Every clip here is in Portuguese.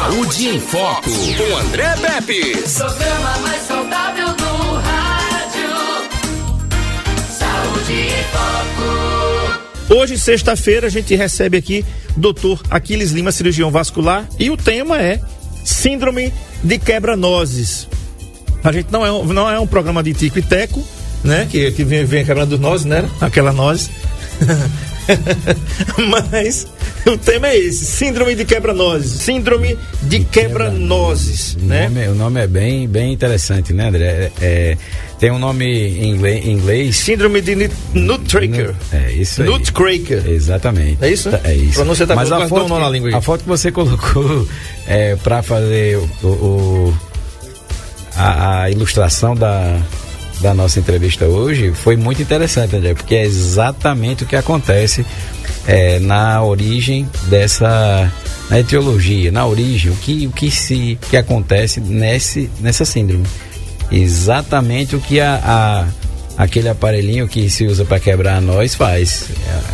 Saúde em Foco, com André Pepe. Programa mais saudável do rádio. Saúde em Foco. Hoje, sexta-feira, a gente recebe aqui Dr. Aquiles Lima, cirurgião vascular, e o tema é Síndrome de Quebra-Nozes. A gente não é, um, não é um programa de tico e teco, né? Que, que vem, vem quebrando nozes, né? Aquela nozes. Mas o tema é esse: Síndrome de quebra-nozes. Síndrome de quebra-nozes, O né? nome, o nome é bem, bem interessante, né, André? É, é, tem um nome em inglês. inglês Síndrome de nut- Nutcracker. É isso aí. Nutcracker. Exatamente. É isso? É isso. Pronúncia tá Mas a foto, que, na língua aí. a foto que você colocou é, para fazer o, o- a, a ilustração da, da nossa entrevista hoje foi muito interessante, André, porque é exatamente o que acontece é, na origem dessa na etiologia, na origem, o que, o que se que acontece nesse, nessa síndrome. Exatamente o que a, a- aquele aparelhinho que se usa para quebrar a nós faz.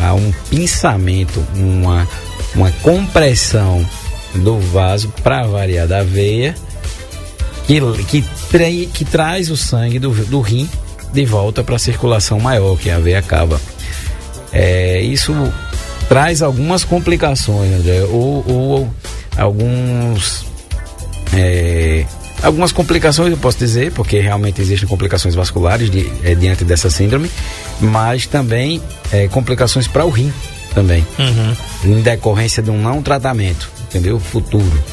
Há um pinçamento, uma, uma compressão do vaso para variar da veia que, que, trai- que traz o sangue do, do rim de volta para a circulação maior, que é a veia cava. É, isso traz algumas complicações, André, ou, ou alguns. é, algumas complicações, eu posso dizer, porque realmente existem complicações vasculares de- é, diante dessa síndrome, mas também é, complicações para o rim também em decorrência de um não tratamento, entendeu? Futuro.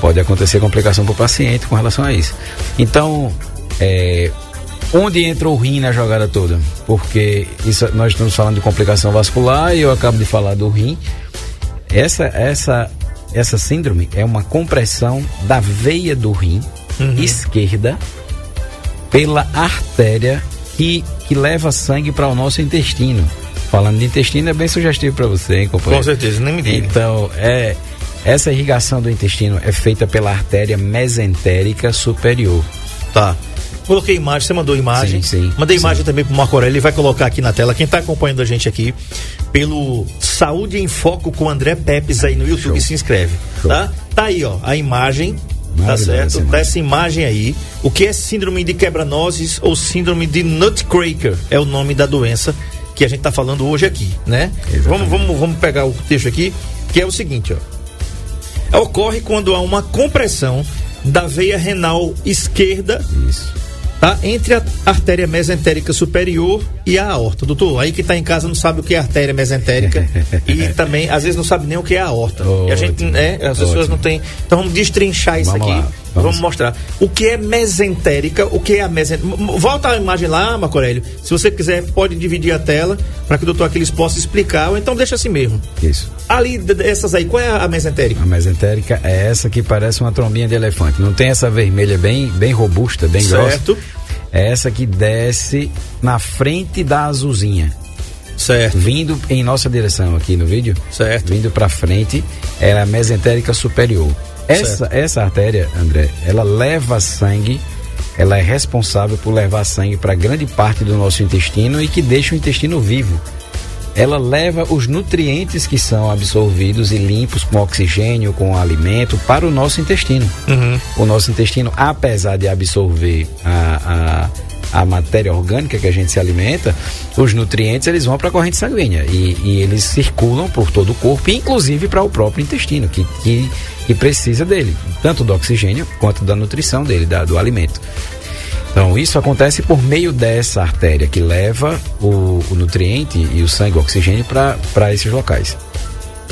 Pode acontecer complicação para o paciente com relação a isso. Então, é, onde entra o rim na jogada toda? Porque isso, nós estamos falando de complicação vascular e eu acabo de falar do rim. Essa, essa, essa síndrome é uma compressão da veia do rim esquerda pela artéria que, que leva sangue para o nosso intestino. Falando de intestino é bem sugestivo para você, hein, companheiro? Com certeza, nem me diga. Então, é, essa irrigação do intestino é feita pela artéria mesentérica superior. Tá. Coloquei imagem, você mandou imagem. Sim, sim. Mandei imagem Sim. também pro Marco Aurélio, ele vai colocar aqui na tela. Quem tá acompanhando a gente aqui pelo Saúde em Foco com André Pepes aí no YouTube, Show. se inscreve. Show. Tá? Tá aí, ó, a imagem. Tá certo? essa Tá imagem. essa imagem aí. O que é síndrome de quebra-nozes ou síndrome de Nutcracker? É o nome da doença que a gente tá falando hoje aqui, né? Exatamente. Vamos, vamos, vamos pegar o texto aqui, que é o seguinte, ó. Ocorre quando há uma compressão da veia renal esquerda Isso. tá? Entre a artéria mesentérica superior e a aorta. Doutor, aí que tá em casa não sabe o que é artéria mesentérica e também, às vezes, não sabe nem o que é a aorta. e a gente, Ótimo, né, as pessoas ótimo. não têm. Então vamos destrinchar isso Vamos aqui. lá, Vamos. vamos. mostrar. O que é mesentérica, o que é a mesentérica. Volta a imagem lá, Marco Aurélio. Se você quiser, pode dividir a tela para que o doutor Aquiles possa explicar, ou então deixa assim mesmo. Isso. Ali, dessas aí, qual é a mesentérica? A mesentérica é essa que parece uma trombinha de elefante. Não tem essa vermelha bem, bem robusta, bem Certo. grossa. É essa que desce na frente da azulzinha. Certo. Vindo em nossa direção aqui no vídeo. Certo. Vindo para frente, é a mesentérica superior. Essa, essa artéria, André, ela leva sangue, ela é responsável por levar sangue para grande parte do nosso intestino e que deixa o intestino vivo. Ela leva os nutrientes que são absorvidos e limpos com oxigênio, com alimento, para o nosso intestino. O nosso intestino, apesar de absorver a, a, a matéria orgânica que a gente se alimenta, os nutrientes eles vão para a corrente sanguínea e, e eles circulam por todo o corpo, inclusive para o próprio intestino, que, que, que precisa dele, tanto do oxigênio quanto da nutrição dele, da- do alimento. Então, isso acontece por meio dessa artéria que leva o, o nutriente e o sangue, o oxigênio para esses locais.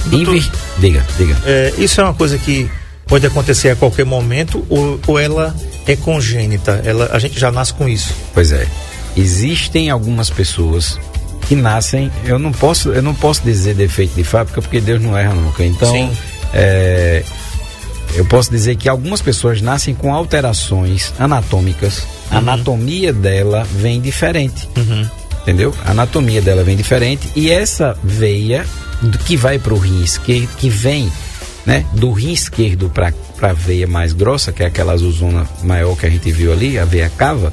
Doutor- Diga, diga. É, isso é uma coisa que pode acontecer a qualquer momento ou, ou ela é congênita? Ela, a gente já nasce com isso. Pois é. Existem algumas pessoas que nascem, eu não posso, eu não posso dizer defeito de fábrica porque Deus não erra nunca. Então, Sim. é, eu posso dizer que algumas pessoas nascem com alterações anatômicas. A anatomia dela vem diferente. Entendeu? A anatomia dela vem diferente e essa veia que vai para o rim esquerdo, que vem né, do rim esquerdo para a veia mais grossa, que é aquela azulzona maior que a gente viu ali, a veia cava,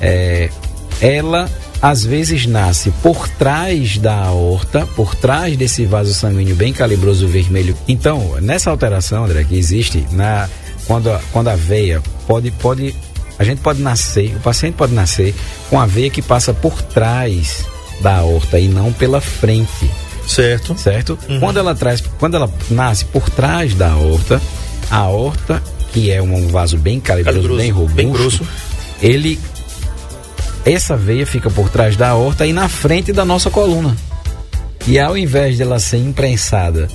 é, ela às vezes nasce por trás da aorta, por trás desse vaso sanguíneo bem calibroso vermelho. Então, nessa alteração, André, que existe na quando a, quando a veia pode pode a gente pode nascer, o paciente pode nascer com a veia que passa por trás da aorta e não pela frente. Certo. Certo? Uhum. Quando ela traz, quando ela nasce por trás da aorta, a aorta, que é um vaso bem calibroso, calibroso bem robusto, bem grosso, ele essa veia fica por trás da aorta e na frente da nossa coluna. E ao invés dela ser imprensada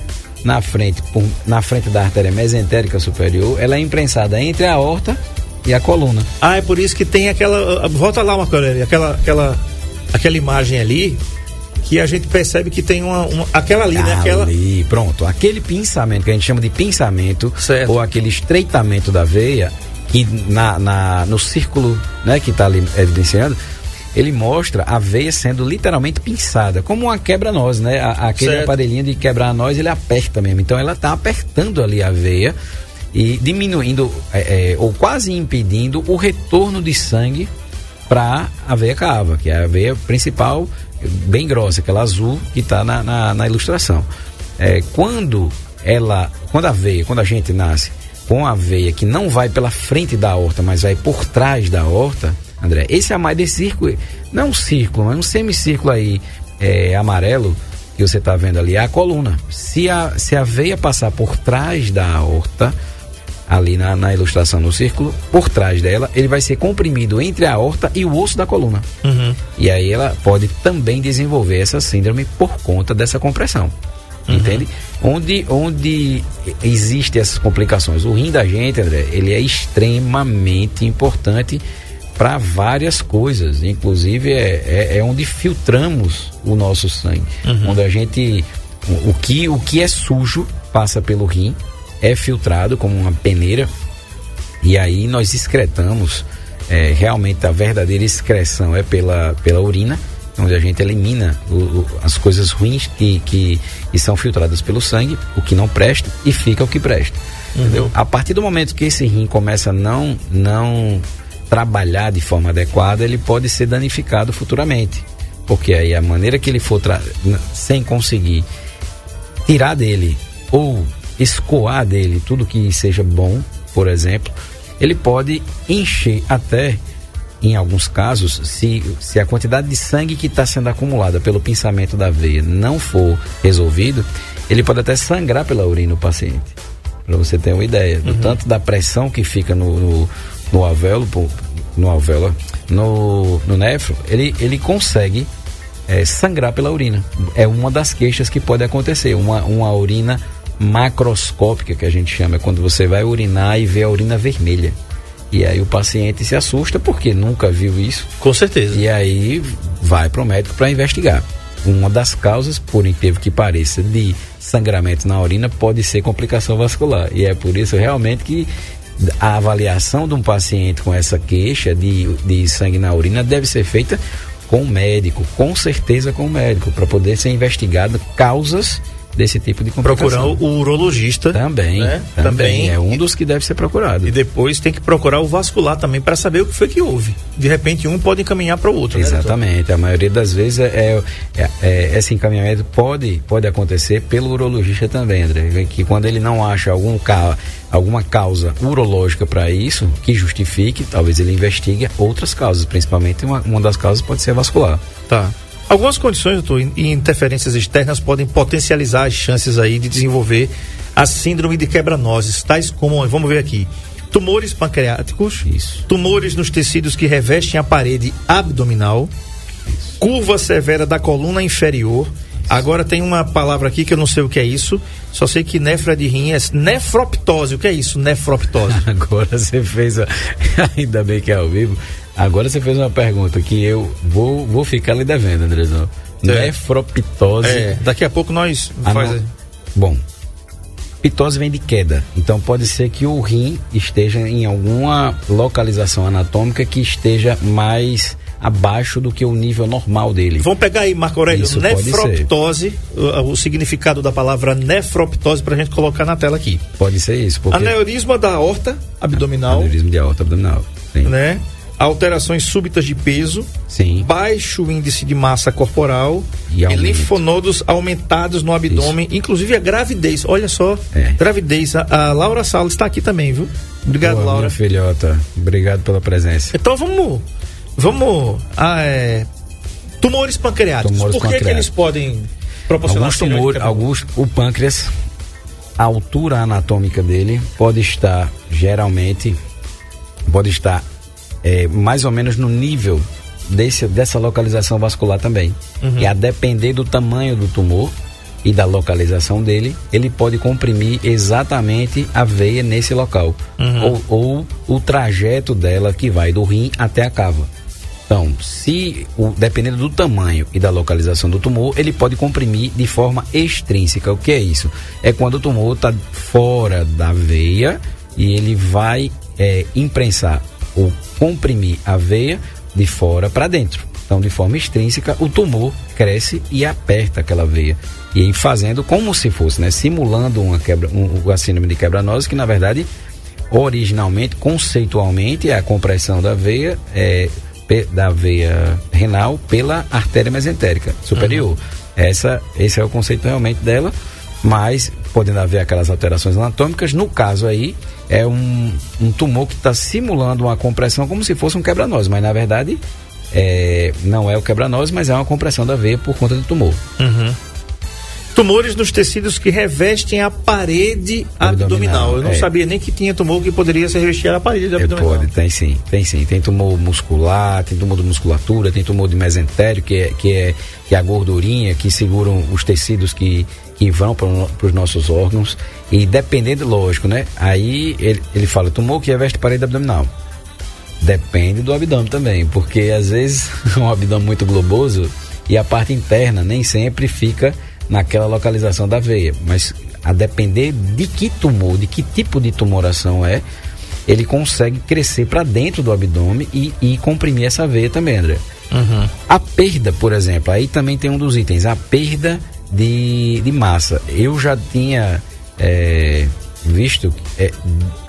na frente, por, na frente da artéria mesentérica superior, ela é imprensada entre a aorta e a coluna. Ah, é por isso que tem aquela. Volta lá, Marco Aurélio, aquela, aquela, aquela imagem ali que a gente percebe que tem uma. uma aquela ali, né? Aquela... Ali, pronto. Aquele pinçamento que a gente chama de pinçamento, certo. ou aquele estreitamento da veia, que na, na, no círculo né, que está ali evidenciando, ele mostra a veia sendo literalmente pinçada, como uma quebra-noz, né? A, aquele certo. aparelhinho de quebrar noz, ele aperta mesmo. Então ela está apertando ali a veia e diminuindo, é, é, ou quase impedindo, o retorno de sangue para a veia cava, que é a veia principal, bem grossa, aquela azul que está na, na, na, ilustração. É, quando ela, quando a veia, quando a gente nasce com a veia que não vai pela frente da horta, mas vai por trás da horta, André, esse é mais de círculo, não é um círculo, mas um semicírculo aí é, amarelo que você está vendo ali, é a coluna. Se a, se a veia passar por trás da aorta, ali na, na, ilustração no círculo, por trás dela, ele vai ser comprimido entre a aorta e o osso da coluna. Uhum. E aí ela pode também desenvolver essa síndrome por conta dessa compressão. Uhum. Entende? Onde, onde existem essas complicações. O rim da gente, André, ele é extremamente importante para várias coisas. Inclusive é, é, é, onde filtramos o nosso sangue. Uhum. Onde a gente. O, o, que, o que é sujo passa pelo rim, é filtrado como uma peneira. E aí nós excretamos. É, realmente a verdadeira excreção é pela, pela urina onde a gente elimina o, o, as coisas ruins que, que, que, são filtradas pelo sangue, o que não presta e fica o que presta. Uhum. Entendeu? A partir do momento que esse rim começa a não, não trabalhar de forma adequada, ele pode ser danificado futuramente. Porque aí a maneira que ele for sem conseguir tirar dele ou escoar dele tudo que seja bom, por exemplo, ele pode encher até, em alguns casos, se, se a quantidade de sangue que está sendo acumulada pelo pensamento da veia não for resolvido, ele pode até sangrar pela urina o paciente. Para você ter uma ideia do uhum. tanto da pressão que fica no, no, no alvéolo, no alvéolo, no, no nefro, ele, ele consegue é, sangrar pela urina. É uma das queixas que pode acontecer, uma, uma urina macroscópica que a gente chama, é quando você vai urinar e vê a urina vermelha. E aí o paciente se assusta porque nunca viu isso. Com certeza. E aí vai para o médico para investigar. Uma das causas, por incrível que pareça, de sangramento na urina pode ser complicação vascular. E é por isso realmente que a avaliação de um paciente com essa queixa de, de sangue na urina deve ser feita com o médico, com certeza com o médico, para poder ser investigado causas desse tipo de complicação. Procurar o urologista. Também, né? também. Também é um dos que deve ser procurado. E depois tem que procurar o vascular também para saber o que foi que houve. De repente um pode encaminhar para o outro. Né, Exatamente. Né, a maioria das vezes é, é, é, esse encaminhamento pode, pode acontecer pelo urologista também, André. Que quando ele não acha algum ca, alguma causa urológica para isso que justifique, talvez ele investigue outras causas, principalmente uma, uma das causas pode ser vascular. Tá. Algumas condições, doutor, e interferências externas podem potencializar as chances aí de desenvolver a síndrome de quebra-nozes, tais como, vamos ver aqui, tumores pancreáticos, Isso. tumores nos tecidos que revestem a parede abdominal, isso. curva severa da coluna inferior. Agora tem uma palavra aqui que eu não sei o que é isso, só sei que nefra de rim é nefroptose. O que é isso, nefroptose? Agora você fez, a... ainda bem que é ao vivo, Agora você fez uma pergunta que eu vou, vou ficar lhe devendo, Andrezão. É. Nefroptose. É, daqui a pouco nós ah, faz... Bom, pitose vem de queda. Então pode ser que o rim esteja em alguma localização anatômica que esteja mais abaixo do que o nível normal dele. Vamos pegar aí, Marco Aurélio, Isso nefroptose, o, o, significado da palavra nefroptose para a gente colocar na tela aqui. Pode ser isso. Porque... Aneurisma da aorta abdominal. Aneurisma de aorta abdominal, sim. Né? alterações súbitas de peso, Sim. baixo índice de massa corporal E e, linfonodos aumentados no abdômen, inclusive a gravidez. Olha só, É. gravidez. A, a Laura Salles está aqui também, viu? Obrigado, Boa, Laura. minha filhota. Obrigado pela presença. Então vamos. Vamos. ah, é, tumores pancreáticos. Tumores Por que, que pancreáticos. eles podem proporcionar Alguns tumores, alguns, o pâncreas, a altura anatômica dele pode estar geralmente, pode estar é, mais ou menos no nível desse, dessa localização vascular também. E a depender do tamanho do tumor e da localização dele, ele pode comprimir exatamente a veia nesse local. Ou, ou o trajeto dela que vai do rim até a cava. Então, se o, dependendo do tamanho e da localização do tumor, ele pode comprimir de forma extrínseca. O que é isso? É quando o tumor está fora da veia e ele vai é, imprensar ou comprimir a veia de fora para dentro. Então, de forma extrínseca, o tumor cresce e aperta aquela veia. E aí fazendo como se fosse, né, simulando uma quebra, um, a síndrome de quebra-nozes, que na verdade originalmente, conceitualmente, é a compressão da veia, é, da veia renal pela artéria mesentérica superior. Essa, esse é o conceito realmente dela, mas podendo haver aquelas alterações anatômicas, no caso aí, é um, um tumor que está simulando uma compressão como se fosse um quebra-nozes, mas na verdade é, não é o quebra-nozes, mas é uma compressão da veia por conta do tumor. Tumores nos tecidos que revestem a parede abdominal. Abdominal, Eu não é. sabia nem que tinha tumor que poderia se revestir a parede É, abdominal. pode, tem sim, tem sim. Tem tumor muscular, tem tumor de musculatura, tem tumor de mesentério, que é, que é, que é a gordurinha que seguram os tecidos que, que vão para os nossos órgãos. E dependendo, lógico, né? Aí ele, ele fala tumor que reveste parede abdominal. Depende do abdômen também, porque às vezes é um abdômen muito globoso e a parte interna nem sempre fica naquela localização da veia. Mas a depender de que tumor, de que tipo de tumoração é, ele consegue crescer para dentro do abdômen e, e comprimir essa veia também, André. A perda, por exemplo, aí também tem um dos itens, a perda de, de massa. Eu já tinha é, visto, é,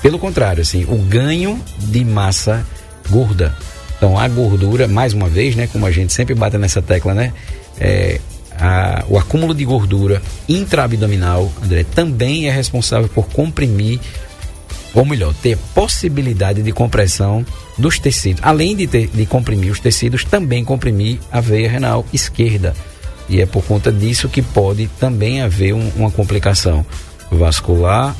pelo contrário, assim, o ganho de massa gorda. Então, a gordura, mais uma vez, né, como a gente sempre bate nessa tecla, né, é, a- o acúmulo de gordura intraabdominal, André, também é responsável por comprimir ou melhor, ter possibilidade de compressão dos tecidos. Além de, ter, de comprimir os tecidos, também comprimir a veia renal esquerda. E é por conta disso que pode também haver um- uma complicação vascular,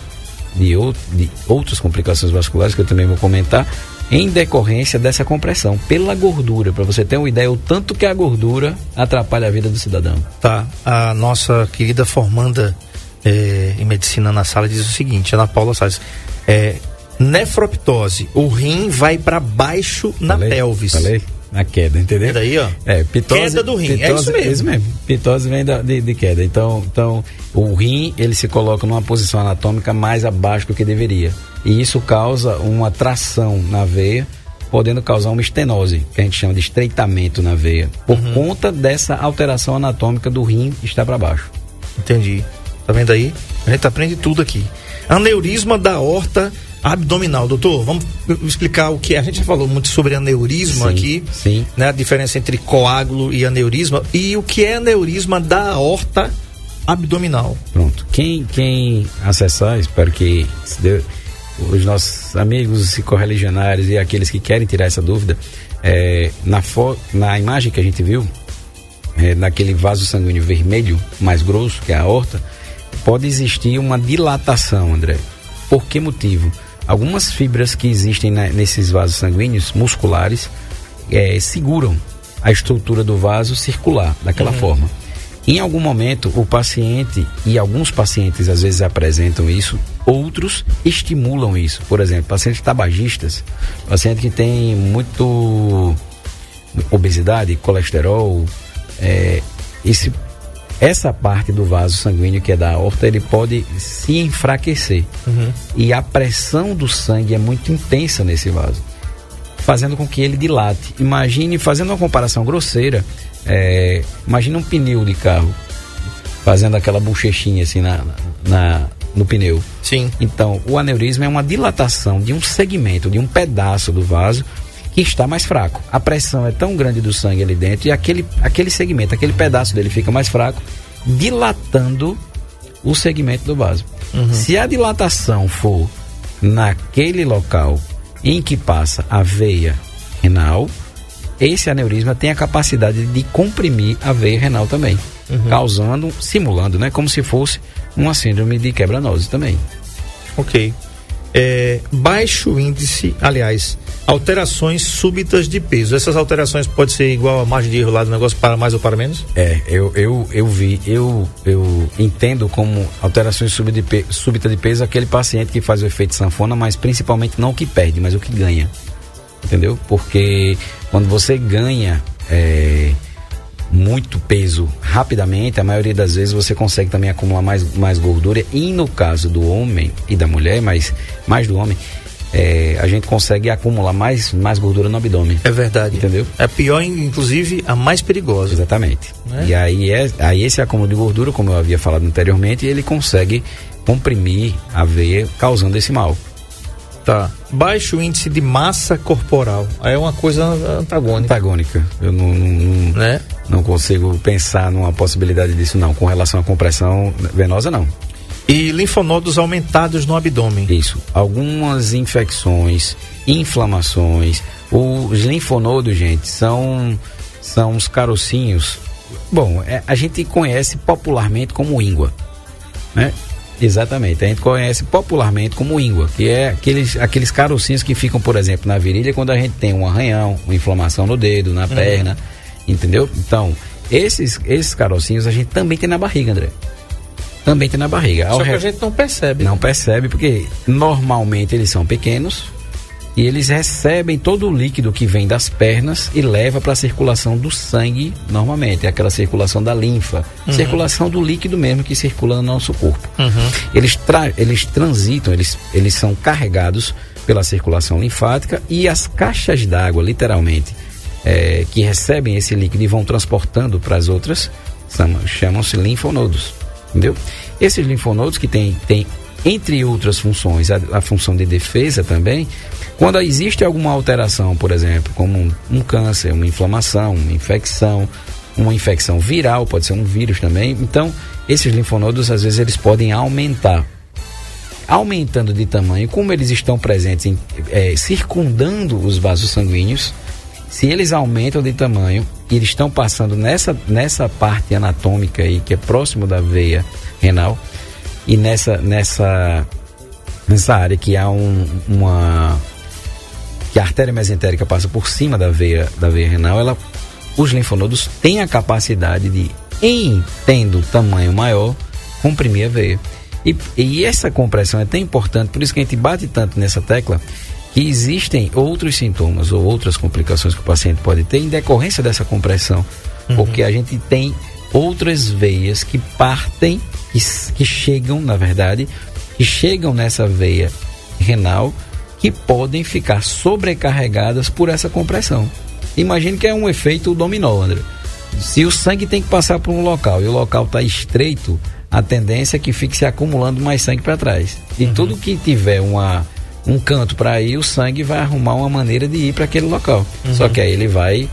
de, ou- de outras complicações vasculares que eu também vou comentar, em decorrência dessa compressão pela gordura. Para você ter uma ideia, o tanto que a gordura atrapalha a vida do cidadão. Tá. A nossa querida formanda eh, em medicina na sala diz o seguinte, Ana Paula Salles, é, nefroptose, o rim vai para baixo na Falei? pelvis. Falei? Na queda, entendeu? E daí, ó. É, pitose, Queda do rim, é pitose- isso mesmo. Pitose vem da- de, de queda. Então, então, o rim, ele se coloca numa posição anatômica mais abaixo do que deveria. E isso causa uma tração na veia, podendo causar uma estenose, que a gente chama de estreitamento na veia, por Uhum. conta dessa alteração anatômica do rim estar para baixo. Entendi. Tá vendo aí? A gente aprende tudo aqui. Aneurisma da horta abdominal. Doutor, vamos explicar o que é. A gente já falou muito sobre aneurisma Sim, aqui. sim. Né? A diferença entre coágulo e aneurisma. E o que é aneurisma da horta abdominal. Pronto. Quem, quem acessar, espero que se dê- os nossos amigos correligionários e aqueles que querem tirar essa dúvida, é, na, na imagem que a gente viu, é, naquele vaso sanguíneo vermelho mais grosso, que é a aorta, pode existir uma dilatação, André. Por que motivo? Algumas fibras que existem na- nesses vasos sanguíneos musculares é, seguram a estrutura do vaso circular daquela forma. Em algum momento, o paciente, e alguns pacientes às vezes apresentam isso, outros estimulam isso. Por exemplo, pacientes tabagistas, paciente que tem muito obesidade, colesterol, é, esse, essa parte do vaso sanguíneo que é da aorta, ele pode se enfraquecer. E a pressão do sangue é muito intensa nesse vaso, fazendo com que ele dilate. Imagine, fazendo uma comparação grosseira, é, imagine um pneu de carro, fazendo aquela bochechinha assim na, na, no pneu. Sim. Então, o aneurisma é uma dilatação de um segmento, de um pedaço do vaso, que que está mais fraco. A pressão é tão grande do sangue ali dentro e aquele, aquele segmento, aquele pedaço dele fica mais fraco, dilatando o segmento do vaso. Uhum. Se a dilatação for naquele local em que passa a veia renal, esse aneurisma tem a capacidade de comprimir a veia renal também, uhum. causando, simulando, né, como se fosse uma síndrome de quebranose também. Ok. É, baixo índice, aliás, alterações súbitas de peso. Essas alterações pode ser igual a margem de erro lá do negócio para mais ou para menos? É, eu, eu, eu vi, eu, eu entendo como alterações súbitas de, súbita de peso aquele paciente que faz o efeito sanfona, mas principalmente não o que perde, mas o que ganha. Entendeu? Porque quando você ganha é, muito peso rapidamente, a maioria das vezes você consegue também acumular mais, mais gordura. E no caso do homem e da mulher, mas mais do homem, é, a gente consegue acumular mais, mais gordura no abdômen. É verdade. Entendeu? É pior, inclusive, a mais perigosa. Exatamente. É? E aí, é, aí esse acúmulo de gordura, como eu havia falado anteriormente, ele consegue comprimir a veia, causando esse mal. Tá. Baixo índice de massa corporal. Aí é uma coisa antagônica. Antagônica. Eu não, não, né? não consigo pensar numa possibilidade disso, não. Com relação à compressão venosa, não. E linfonodos aumentados no abdômen. Isso. Algumas infecções, inflamações. Os linfonodos, gente, são, são os carocinhos. Bom, é, a gente conhece popularmente como íngua. Né? Exatamente. A gente conhece popularmente como íngua, que é aqueles, aqueles carocinhos que ficam, por exemplo, na virilha quando a gente tem um arranhão, uma inflamação no dedo, na uhum. perna. Entendeu? Então, esses, esses carocinhos a gente também tem na barriga, André também tem na barriga. Só que a gente não percebe. Não percebe, porque normalmente eles são pequenos e eles recebem todo o líquido que vem das pernas e leva para a circulação do sangue normalmente, é aquela circulação da linfa, uhum. circulação do líquido mesmo que circula no nosso corpo. Uhum. Eles, tra eles transitam, eles, eles são carregados pela circulação linfática e as caixas d'água, literalmente, é, que recebem esse líquido e vão transportando para as outras, chamam-se linfonodos entendeu? Esses linfonodos que tem, tem entre outras funções, a, a, função de defesa também, quando existe alguma alteração, por exemplo, como um, um, câncer, uma inflamação, uma infecção, uma infecção viral, pode ser um vírus também, então esses linfonodos às vezes eles podem aumentar. Aumentando de tamanho, como eles estão presentes em, é, circundando os vasos sanguíneos, se eles aumentam de tamanho e eles estão passando nessa, nessa parte anatômica aí, que é próximo da veia renal, e nessa, nessa, nessa área que há um, uma. que a artéria mesentérica passa por cima da veia, da veia renal, ela, os linfonodos têm a capacidade de, em tendo tamanho maior, comprimir a veia. E, e essa compressão é tão importante, por isso que a gente bate tanto nessa tecla, que existem outros sintomas ou outras complicações que o paciente pode ter em decorrência dessa compressão, uhum. porque a gente tem outras veias que partem, que, que chegam, na verdade, que chegam nessa veia renal, que podem ficar sobrecarregadas por essa compressão. Imagine que é um efeito dominó, André. Se o sangue tem que passar por um local e o local está estreito, a tendência é que fique se acumulando mais sangue para trás. E uhum. tudo que tiver uma um canto para ir, o sangue vai arrumar uma maneira de ir para aquele local. Uhum. Só que aí ele vai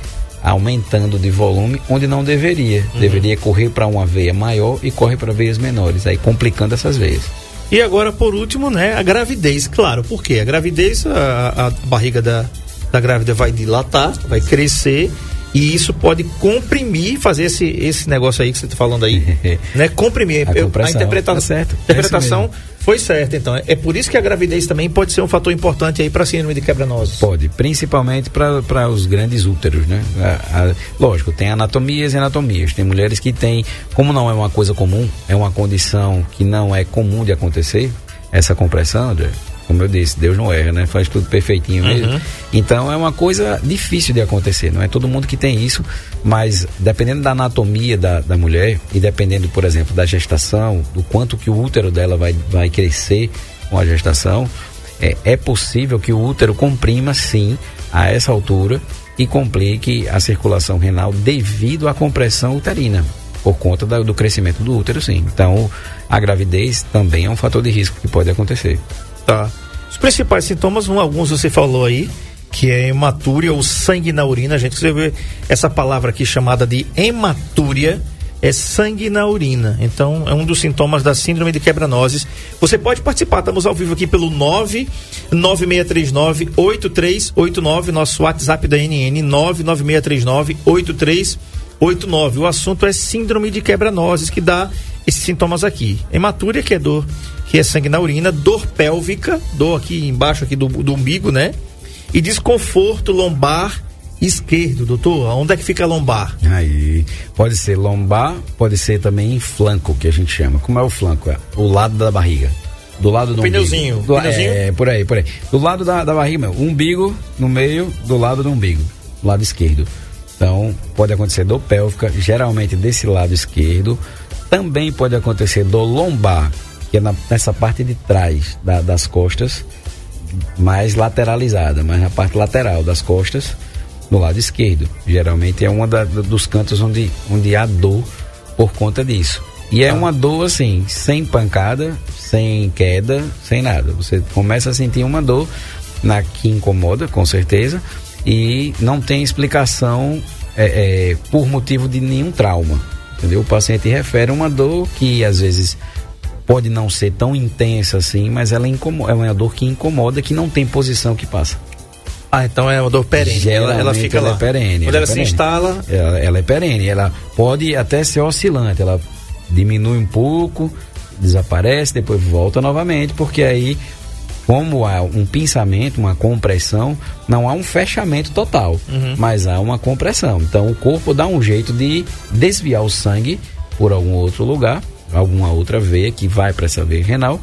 aumentando de volume onde não deveria. Uhum. Deveria correr para uma veia maior e corre para veias menores, aí complicando essas veias. E agora, por último, né, a gravidez, claro, porque a gravidez, a, a barriga da, da grávida vai dilatar, vai crescer e isso pode comprimir, fazer esse, esse negócio aí que você está falando aí, né? Comprimir. A, Eu, a interpretação, tá certo. interpretação é foi certa, então. É por isso que a gravidez também pode ser um fator importante aí para síndrome de quebra-nozes. Pode, principalmente para os grandes úteros, né? A, a, lógico, tem anatomias e anatomias. Tem mulheres que têm, como não é uma coisa comum, é uma condição que não é comum de acontecer, essa compressão, André, como eu disse, Deus não erra, né? Faz tudo perfeitinho mesmo. Uhum. Então é uma coisa difícil de acontecer. Não é todo mundo que tem isso, mas dependendo da anatomia da, da mulher e dependendo, por exemplo, da gestação, do quanto que o útero dela vai, vai crescer com a gestação, é, é possível que o útero comprima sim a essa altura e complique a circulação renal devido à compressão uterina por conta do crescimento do útero, sim. Então, a gravidez também é um fator de risco que pode acontecer. Tá. Os principais sintomas, um, alguns você falou aí, que é hematúria ou sangue na urina. A gente escreveu essa palavra aqui chamada de hematúria é sangue na urina. Então, é um dos sintomas da síndrome de quebra-nozes. Você pode participar, estamos ao vivo aqui pelo 99639-8389, nosso WhatsApp da NN, 99639-8389. O assunto é síndrome de quebra-nozes, que dá esses sintomas aqui. Hematúria, que é dor, que é sangue na urina, dor pélvica, dor aqui embaixo aqui do, do umbigo, né? E desconforto lombar esquerdo, doutor. Onde é que fica a lombar? Aí, pode ser lombar, pode ser também flanco, que a gente chama. Como é o flanco? É o lado da barriga. Do lado do pneuzinho, umbigo. Do, pneuzinho? É, por aí, por aí. Do lado da, da barriga, umbigo no meio, do lado do umbigo, do lado esquerdo. Então, pode acontecer dor pélvica, geralmente desse lado esquerdo. Também pode acontecer dor lombar, que é na, nessa parte de trás da, das costas, mais lateralizada, mais na parte lateral das costas no lado esquerdo. Geralmente é um dos cantos onde, onde há dor por conta disso. E é ah. uma dor assim, sem pancada, sem queda, sem nada. Você começa a sentir uma dor na que incomoda, com certeza, e não tem explicação é, é, por motivo de nenhum trauma. Entendeu? O paciente refere uma dor que às vezes pode não ser tão intensa assim, mas ela incomoda, é uma dor que incomoda, que não tem posição que passa. Ah, então é uma dor perene. Ela, ela fica ela lá. É perene, Quando ela, ela é se perene. instala. Ela, ela, é perene. Ela pode até ser oscilante. Ela diminui um pouco, desaparece, depois volta novamente, porque aí, como há um pinçamento, uma compressão, não há um fechamento total, uhum. mas há uma compressão. Então o corpo dá um jeito de desviar o sangue por algum outro lugar, alguma outra veia que vai para essa veia renal,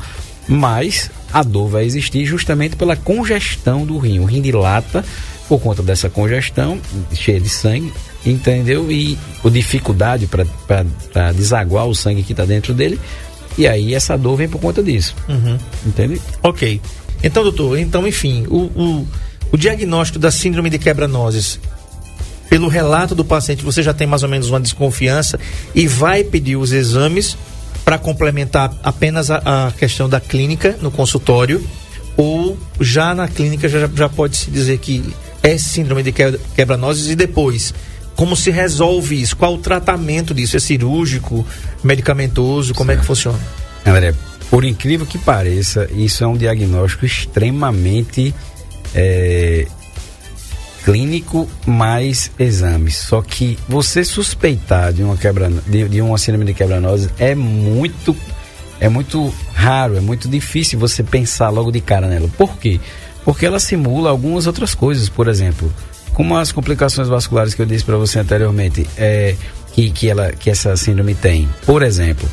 mas a dor vai existir justamente pela congestão do rim. O rim dilata por conta dessa congestão, cheia de sangue, entendeu? E a dificuldade para desaguar o sangue que está dentro dele. E aí essa dor vem por conta disso. Uhum. Entende? Ok. Então, doutor, então, enfim, o, o, o diagnóstico da síndrome de quebra-nozes, pelo relato do paciente, você já tem mais ou menos uma desconfiança e vai pedir os exames para complementar apenas a, a, questão da clínica no consultório ou já na clínica já, já pode se dizer que é síndrome de quebra-nozes e depois como se resolve isso? Qual o tratamento disso? É cirúrgico, medicamentoso? Como certo. é que funciona? André, por incrível que pareça, isso é um diagnóstico extremamente é, clínico mais exames. Só que você suspeitar de uma quebra de, de uma síndrome de quebra-nozes é muito é muito raro, é muito difícil você pensar logo de cara nela. Por quê? Porque ela simula algumas outras coisas, por exemplo, como as complicações vasculares que eu disse para você anteriormente, é, que, que, ela, que essa síndrome tem. Por exemplo,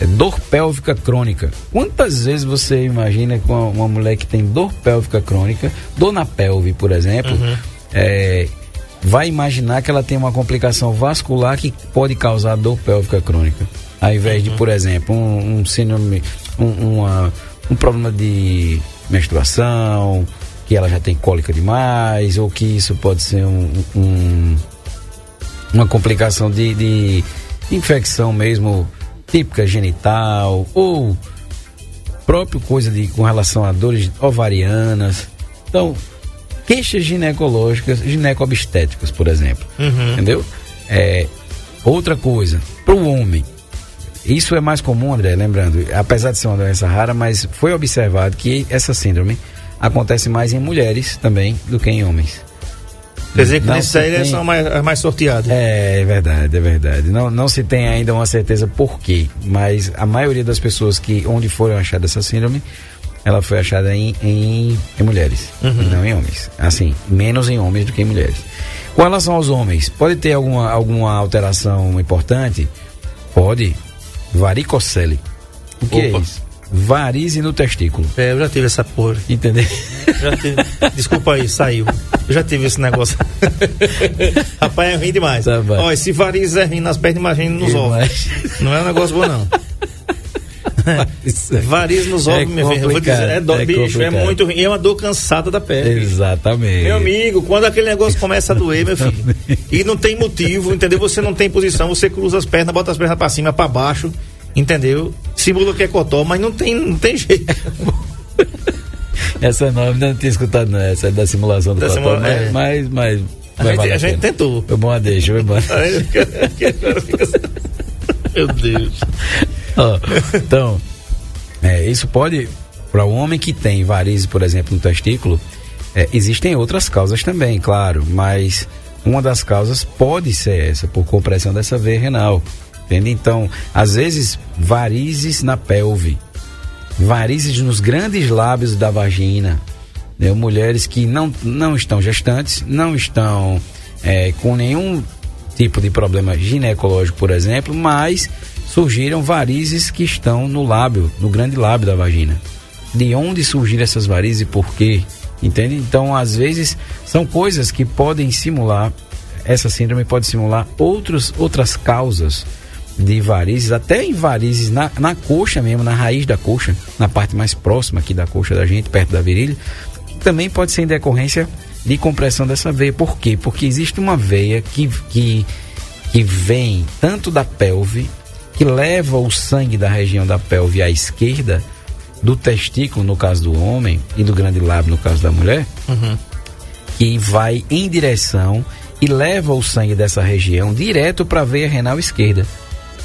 é dor pélvica crônica. Quantas vezes você imagina com uma mulher que tem dor pélvica crônica, dor na pelve, por exemplo, uhum é, vai imaginar que ela tem uma complicação vascular que pode causar dor pélvica crônica. Ao invés de, uhum. por exemplo, um, um síndrome, um, uma, um problema de menstruação, que ela já tem cólica demais, ou que isso pode ser um, um uma complicação de, de, infecção mesmo típica genital, ou próprio coisa de, com relação a dores ovarianas. Então, queixas ginecológicas, ginecobstéticas, por exemplo. Uhum. Entendeu? É, outra coisa, para o homem. Isso é mais comum, André, lembrando, apesar de ser uma doença rara, mas foi observado que essa síndrome acontece mais em mulheres também do que em homens. Quer dizer que nesse aí tem... são mais, mais sorteados. É, é verdade, é verdade. Não, não se tem ainda uma certeza por quê, mas a maioria das pessoas que onde foram achadas essa síndrome ela foi achada em, em, em mulheres, uhum. não em homens. Assim, menos em homens do que em mulheres. Com relação aos homens, pode ter alguma, alguma alteração importante? Pode. Varicocele. O que é Opa. é isso? Varize no testículo. É, eu já tive essa porra. Entendeu? Tive. Desculpa aí, saiu. Eu já tive esse negócio. Rapaz, é ruim demais. Tá Olha, se varize é ruim nas pernas, imagina nos ovos. Não é um negócio bom, não. Variz nos ovos, é minha filha. Vou dizer, é, dor, é bicho, é muito ruim. É uma dor cansada da pele. Exatamente. Meu amigo, quando aquele negócio começa a doer, meu filho, e não tem motivo, entendeu? Você não tem posição, você cruza as pernas, bota as pernas para cima, para baixo, entendeu? Simula que é cotó, mas não tem, não tem jeito. essa nova ainda não tinha escutado, não. Essa é da simulação do Da platô, simula- mas, é. mas, mas, A mas gente, vale a gente tentou. Foi bom a deixa, foi bom. Fica- Meu Deus. Ó, então, é, isso pode, para o homem que tem varizes, por exemplo, no testículo, é, existem outras causas também, claro, mas uma das causas pode ser essa, por compressão dessa veia renal. Entende? Então, às vezes, varizes na pelve, varizes nos grandes lábios da vagina, né? mulheres que não, não estão gestantes, não estão é, com nenhum tipo de problema ginecológico, por exemplo, mas surgiram varizes que estão no lábio, no grande lábio da vagina. De onde surgiram essas varizes e por quê? Entende? Então, às vezes, são coisas que podem simular, essa síndrome pode simular outros, outras causas de varizes, até em varizes na, na coxa mesmo, na raiz da coxa, na parte mais próxima aqui da coxa da gente, perto da virilha, também pode ser em decorrência de compressão dessa veia. Por quê? Porque existe uma veia que, que, que vem tanto da pelve, que leva o sangue da região da pelve à esquerda, do testículo, no caso do homem, e do grande lábio, no caso da mulher, que vai em direção e leva o sangue dessa região direto para a veia renal esquerda.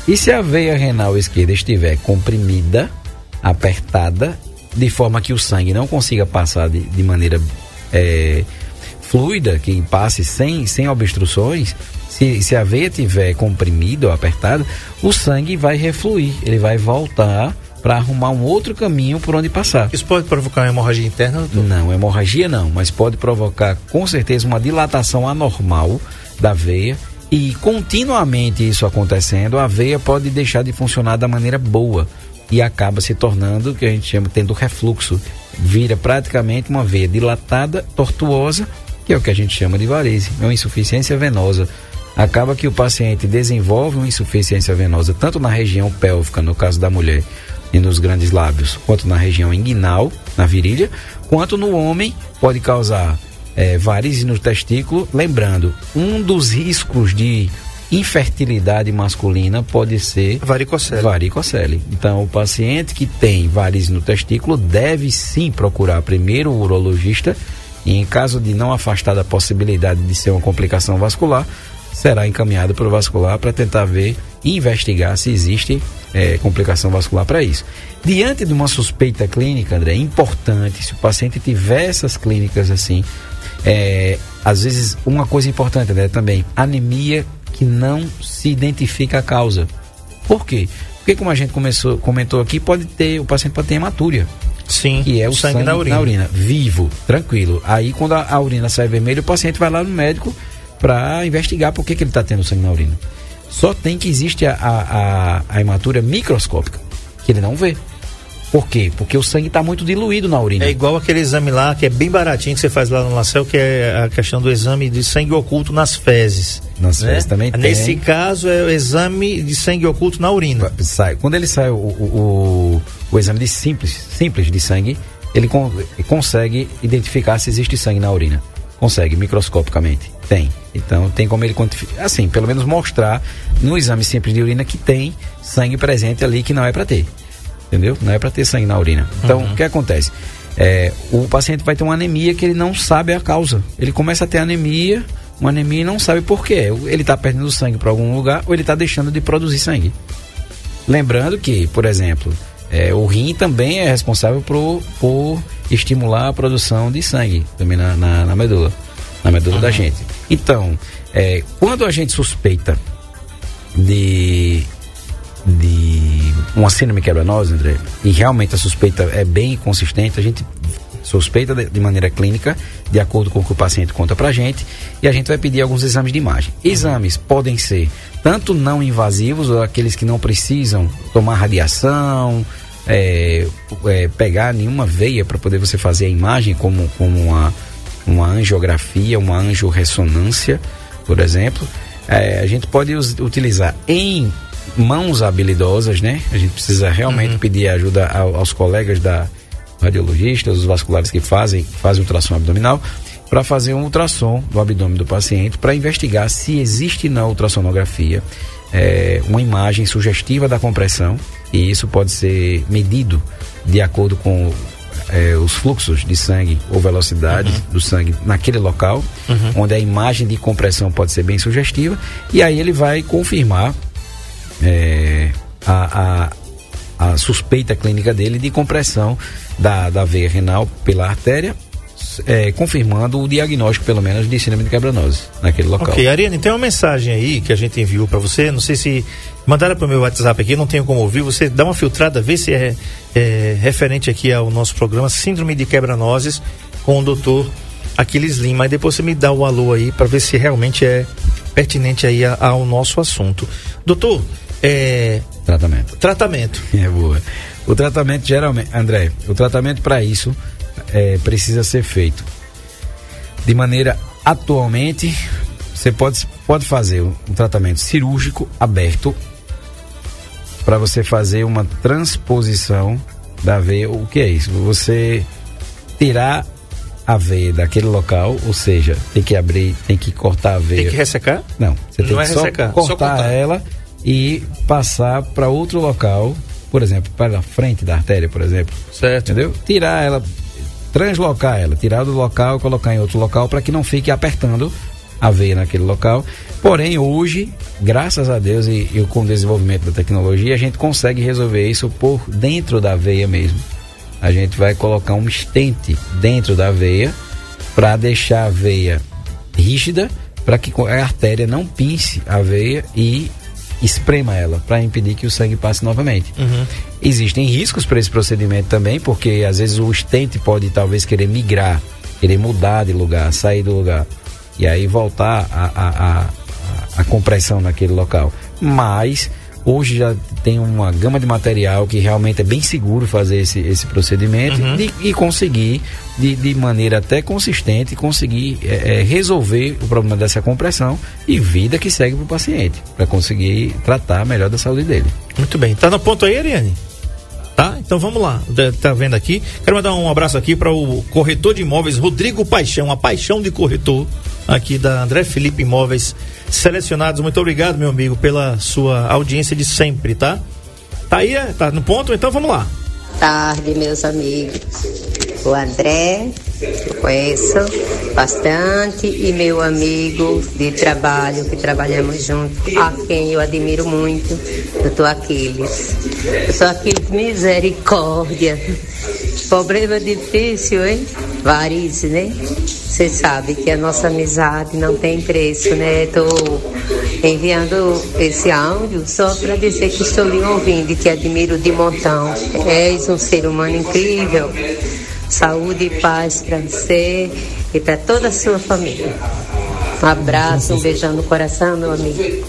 E se a veia renal esquerda estiver comprimida, apertada, de forma que o sangue não consiga passar de, de maneira é, fluida, que passe sem, sem obstruções, se, se a veia estiver comprimida ou apertada, o sangue vai refluir, ele vai voltar para arrumar um outro caminho por onde passar. Isso pode provocar uma hemorragia interna, doutor? Não, hemorragia não, mas pode provocar com certeza uma dilatação anormal da veia e continuamente isso acontecendo, a veia pode deixar de funcionar da maneira boa e acaba se tornando o que a gente chama tendo refluxo, vira praticamente uma veia dilatada, tortuosa, que é o que a gente chama de varize, é uma insuficiência venosa. Acaba que o paciente desenvolve uma insuficiência venosa tanto na região pélvica, no caso da mulher, e nos grandes lábios, quanto na região inguinal, na virilha, quanto no homem pode causar é, varizes no testículo. Lembrando, um dos riscos de infertilidade masculina pode ser Varicocele. varicocele. Então, o paciente que tem varizes no testículo deve sim procurar primeiro o urologista e, em caso de não afastar da possibilidade de ser uma complicação vascular, será encaminhado para o vascular para tentar ver e investigar se existe eh, complicação vascular para isso. Diante de uma suspeita clínica, André, é importante, se o paciente tiver essas clínicas assim, eh, às vezes uma coisa importante, André, também, anemia que não se identifica a causa. Por quê? Porque como a gente começou, comentou aqui, pode ter, o paciente pode ter hematúria, Sim, que é o sangue, na urina. vivo, tranquilo. Aí quando a, a urina sai vermelha, o paciente vai lá no médico para investigar por que, que ele está tendo sangue na urina. Só tem que existe a, a, a, a hematúria microscópica, que ele não vê. Por quê? Porque o sangue está muito diluído na urina. É igual aquele exame lá, que é bem baratinho, que você faz lá no Lacel, que é a questão do exame de sangue oculto nas fezes. Nas né? fezes também tem. Nesse caso, é o exame de sangue oculto na urina. sai. Quando ele sai o, o, o, o exame de simples, simples de sangue, ele con- consegue identificar se existe sangue na urina. Consegue, microscopicamente. Tem. Então tem como ele quantificar, assim, pelo menos mostrar no exame simples de urina que tem sangue presente ali que não é para ter. Entendeu? Não é para ter sangue na urina. Então, o que acontece? É, o paciente vai ter uma anemia que ele não sabe a causa. Ele começa a ter anemia, uma anemia e não sabe por quê. Ele está perdendo sangue para algum lugar ou ele está deixando de produzir sangue. Lembrando que, por exemplo, é, o rim também é responsável por, por estimular a produção de sangue também na, na, na medula, na medula da gente. Então, é, quando a gente suspeita de, de uma síndrome quebra-nós, André, e realmente a suspeita é bem consistente, a gente suspeita de, de maneira clínica, de acordo com o que o paciente conta pra gente, e a gente vai pedir alguns exames de imagem. Exames podem ser tanto não invasivos, ou aqueles que não precisam tomar radiação, é, é, pegar nenhuma veia para poder você fazer a imagem, como, como uma, uma angiografia, uma angiorressonância, por exemplo. É, a gente pode utilizar em mãos habilidosas, né? A gente precisa realmente pedir ajuda ao- aos colegas da radiologistas, os vasculares que fazem, fazem ultrassom abdominal, para fazer um ultrassom do abdômen do paciente para investigar se existe na ultrassonografia é, uma imagem sugestiva da compressão e isso pode ser medido de acordo com é, os fluxos de sangue ou velocidade uhum. do sangue naquele local, uhum. onde a imagem de compressão pode ser bem sugestiva, e aí ele vai confirmar é, a, a, a, suspeita clínica dele de compressão da, da veia renal pela artéria é, confirmando o diagnóstico, pelo menos, de síndrome de quebranose naquele local. Ok, Ariane, tem uma mensagem aí que a gente enviou para você, não sei se mandaram para o meu WhatsApp aqui, não tenho como ouvir, você dá uma filtrada, vê se é, é referente aqui ao nosso programa Síndrome de Quebranoses com o doutor Aquiles Lima, e depois você me dá o alô aí para ver se realmente é pertinente aí ao nosso assunto. Doutor, é... Tratamento. Tratamento. É boa. O tratamento geralmente, André, o tratamento para isso é, precisa ser feito. De maneira atualmente, você pode, pode fazer um, tratamento cirúrgico aberto para você fazer uma transposição da veia. O que é isso? Você tirar a veia daquele local, ou seja, tem que abrir, tem que cortar a veia. Tem que ressecar? Não, você tem Não que é só ressecar, cortar, só cortar ela e passar para outro local, por exemplo, para a frente da artéria, por exemplo. Certo. Entendeu? Tirar ela translocar ela, tirar do local e colocar em outro local para que não fique apertando a veia naquele local. Porém, hoje, graças a Deus e, e com o desenvolvimento da tecnologia, a gente consegue resolver isso por dentro da veia mesmo. A gente vai colocar um estente dentro da veia para deixar a veia rígida, para que a artéria não pince a veia e esprema ela para impedir que o sangue passe novamente. Uhum. Existem riscos para esse procedimento também, porque às vezes o estente pode talvez querer migrar, querer mudar de lugar, sair do lugar e aí voltar a, a, a, a compressão naquele local. Mas Hoje já tem uma gama de material que realmente é bem seguro fazer esse, esse procedimento uhum. de, e conseguir, de, de maneira até consistente, conseguir é, é, resolver o problema dessa compressão e vida que segue para o paciente, para conseguir tratar melhor da saúde dele. Muito bem. Tá no ponto aí, Ariane? Tá? Então vamos lá. Tá vendo aqui? Quero mandar um abraço aqui para o corretor de imóveis Rodrigo Paixão, a paixão de corretor aqui da André Felipe Imóveis Selecionados. Muito obrigado, meu amigo, pela sua audiência de sempre, tá? Tá aí, é? tá no ponto? Então vamos lá. Tarde, meus amigos. O André, conheço bastante, e meu amigo de trabalho, que trabalhamos juntos, a quem eu admiro muito, doutor Aquiles. Doutor Aquiles, misericórdia. Problema difícil, hein? Varize, né? Você sabe que a nossa amizade não tem preço, né? Estou enviando esse áudio só para dizer que estou lhe ouvindo e que admiro de montão. És um ser humano incrível. Saúde e paz para você e para toda a sua família. Um abraço, um beijão no coração, meu amigo.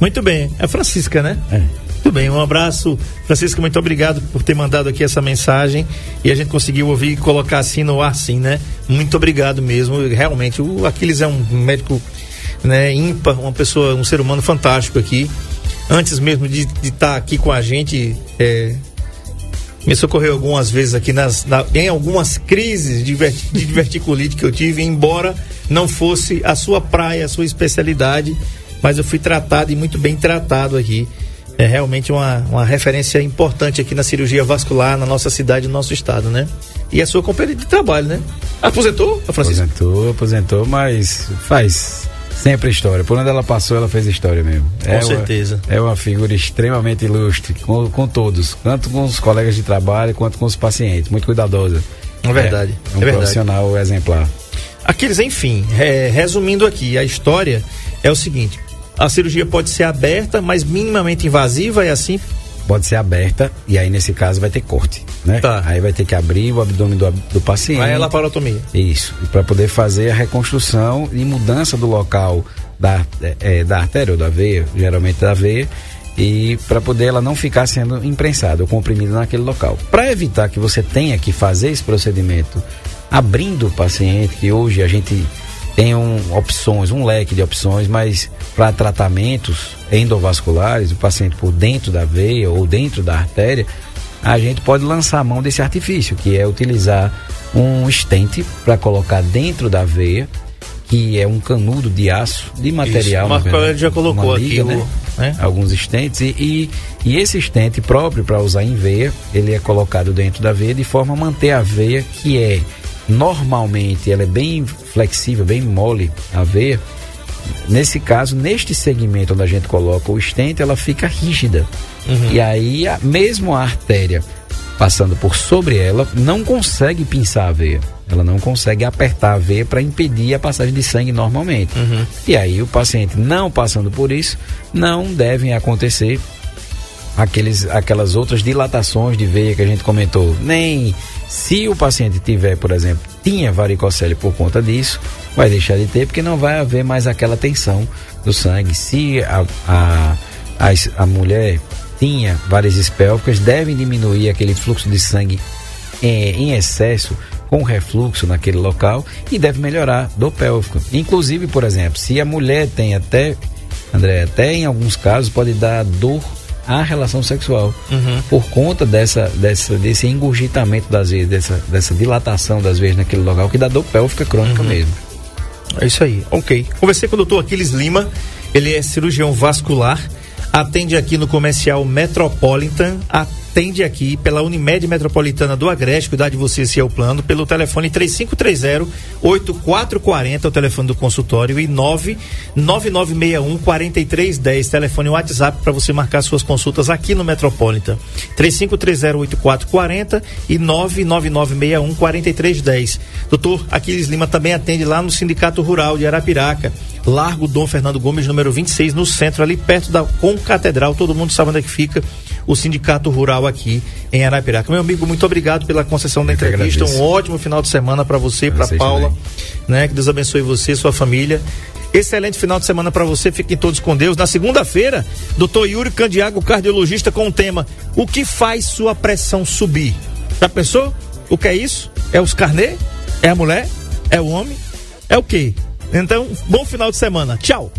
Muito bem. É Francisca, né? É. Muito bem, um abraço. Francisco, muito obrigado por ter mandado aqui essa mensagem e a gente conseguiu ouvir e colocar assim no ar, sim, né? Muito obrigado mesmo. Realmente, o Aquiles é um médico né, ímpar, uma pessoa, um ser humano fantástico aqui. Antes mesmo de estar tá aqui com a gente, é, me socorreu algumas vezes aqui nas, na, em algumas crises de, de diverticulite que eu tive, embora não fosse a sua praia, a sua especialidade, mas eu fui tratado e muito bem tratado aqui é realmente uma, uma referência importante aqui na cirurgia vascular na nossa cidade, no nosso estado, né? E a sua companheira de trabalho, né? Aposentou, Francisco? Aposentou, aposentou, mas faz sempre história. Por onde ela passou, ela fez história mesmo. Com é certeza. Uma, é uma figura extremamente ilustre, com, com todos, tanto com os colegas de trabalho quanto com os pacientes, muito cuidadosa. É verdade. É, um é profissional verdade. exemplar. Aqueles, enfim, é, resumindo aqui, a história é o seguinte: a cirurgia pode ser aberta, mas minimamente invasiva, é assim? Pode ser aberta e aí nesse caso vai ter corte, né? Tá. Aí vai ter que abrir o abdômen do, do paciente. Aí é laparotomia. Isso, para poder fazer a reconstrução e mudança do local da, é, da artéria ou da veia, geralmente da veia, e para poder ela não ficar sendo imprensada ou comprimida naquele local. Para evitar que você tenha que fazer esse procedimento abrindo o paciente, que hoje a gente tem um, opções, um leque de opções, mas para tratamentos endovasculares, o paciente por dentro da veia ou dentro da artéria, a gente pode lançar a mão desse artifício, que é utilizar um estente para colocar dentro da veia, que é um canudo de aço, de material. Isso, o Marco já colocou liga, aqui né? né? Alguns estentes e, e, e esse estente próprio para usar em veia, ele é colocado dentro da veia de forma a manter a veia que é normalmente ela é bem flexível, bem mole a veia. Nesse caso, neste segmento onde a gente coloca o estente, ela fica rígida. Uhum. E aí, a, mesmo a artéria passando por sobre ela, não consegue pinçar a veia. Ela não consegue apertar a veia para impedir a passagem de sangue normalmente. Uhum. E aí, o paciente não passando por isso, não devem acontecer aqueles, aquelas outras dilatações de veia que a gente comentou. Nem se o paciente tiver, por exemplo, tinha varicocele por conta disso, vai deixar de ter porque não vai haver mais aquela tensão do sangue. Se a, a, a, a mulher tinha varizes pélvicas, devem diminuir aquele fluxo de sangue em, em excesso com refluxo naquele local e deve melhorar dor pélvica. Inclusive, por exemplo, se a mulher tem até, André, até em alguns casos pode dar dor à relação sexual uhum. por conta dessa, dessa, desse engurgitamento das vezes, dessa, dessa dilatação das vezes naquele local que dá dor pélvica crônica uhum. mesmo. É isso aí, ok. Conversei com o doutor Aquiles Lima, ele é cirurgião vascular, atende aqui no comercial Metropolitan, atende aqui pela Unimed Metropolitana do Agreste, cuidar de você se é o plano, pelo telefone 3530-8440, o telefone do consultório, e 99961-4310, telefone WhatsApp para você marcar suas consultas aqui no Metropolitan. 3530-8440 e 99961-4310. Doutor Aquiles Lima também atende lá no Sindicato Rural de Arapiraca. Largo Dom Fernando Gomes, número 26, no centro, ali perto da Concatedral. Todo mundo sabe onde é que fica o Sindicato Rural aqui em Arapiraca. Meu amigo, muito obrigado pela concessão da entrevista. Um ótimo final de semana para você, para Paula, né? Que Deus abençoe você, sua família. Excelente final de semana para você. Fiquem todos com Deus. Na segunda-feira, doutor Yuri Candiago, cardiologista, com o tema: O que faz sua pressão subir? Já pensou? O que é isso? É os carnê? É a mulher? É o homem? É o quê? Então, bom final de semana. Tchau.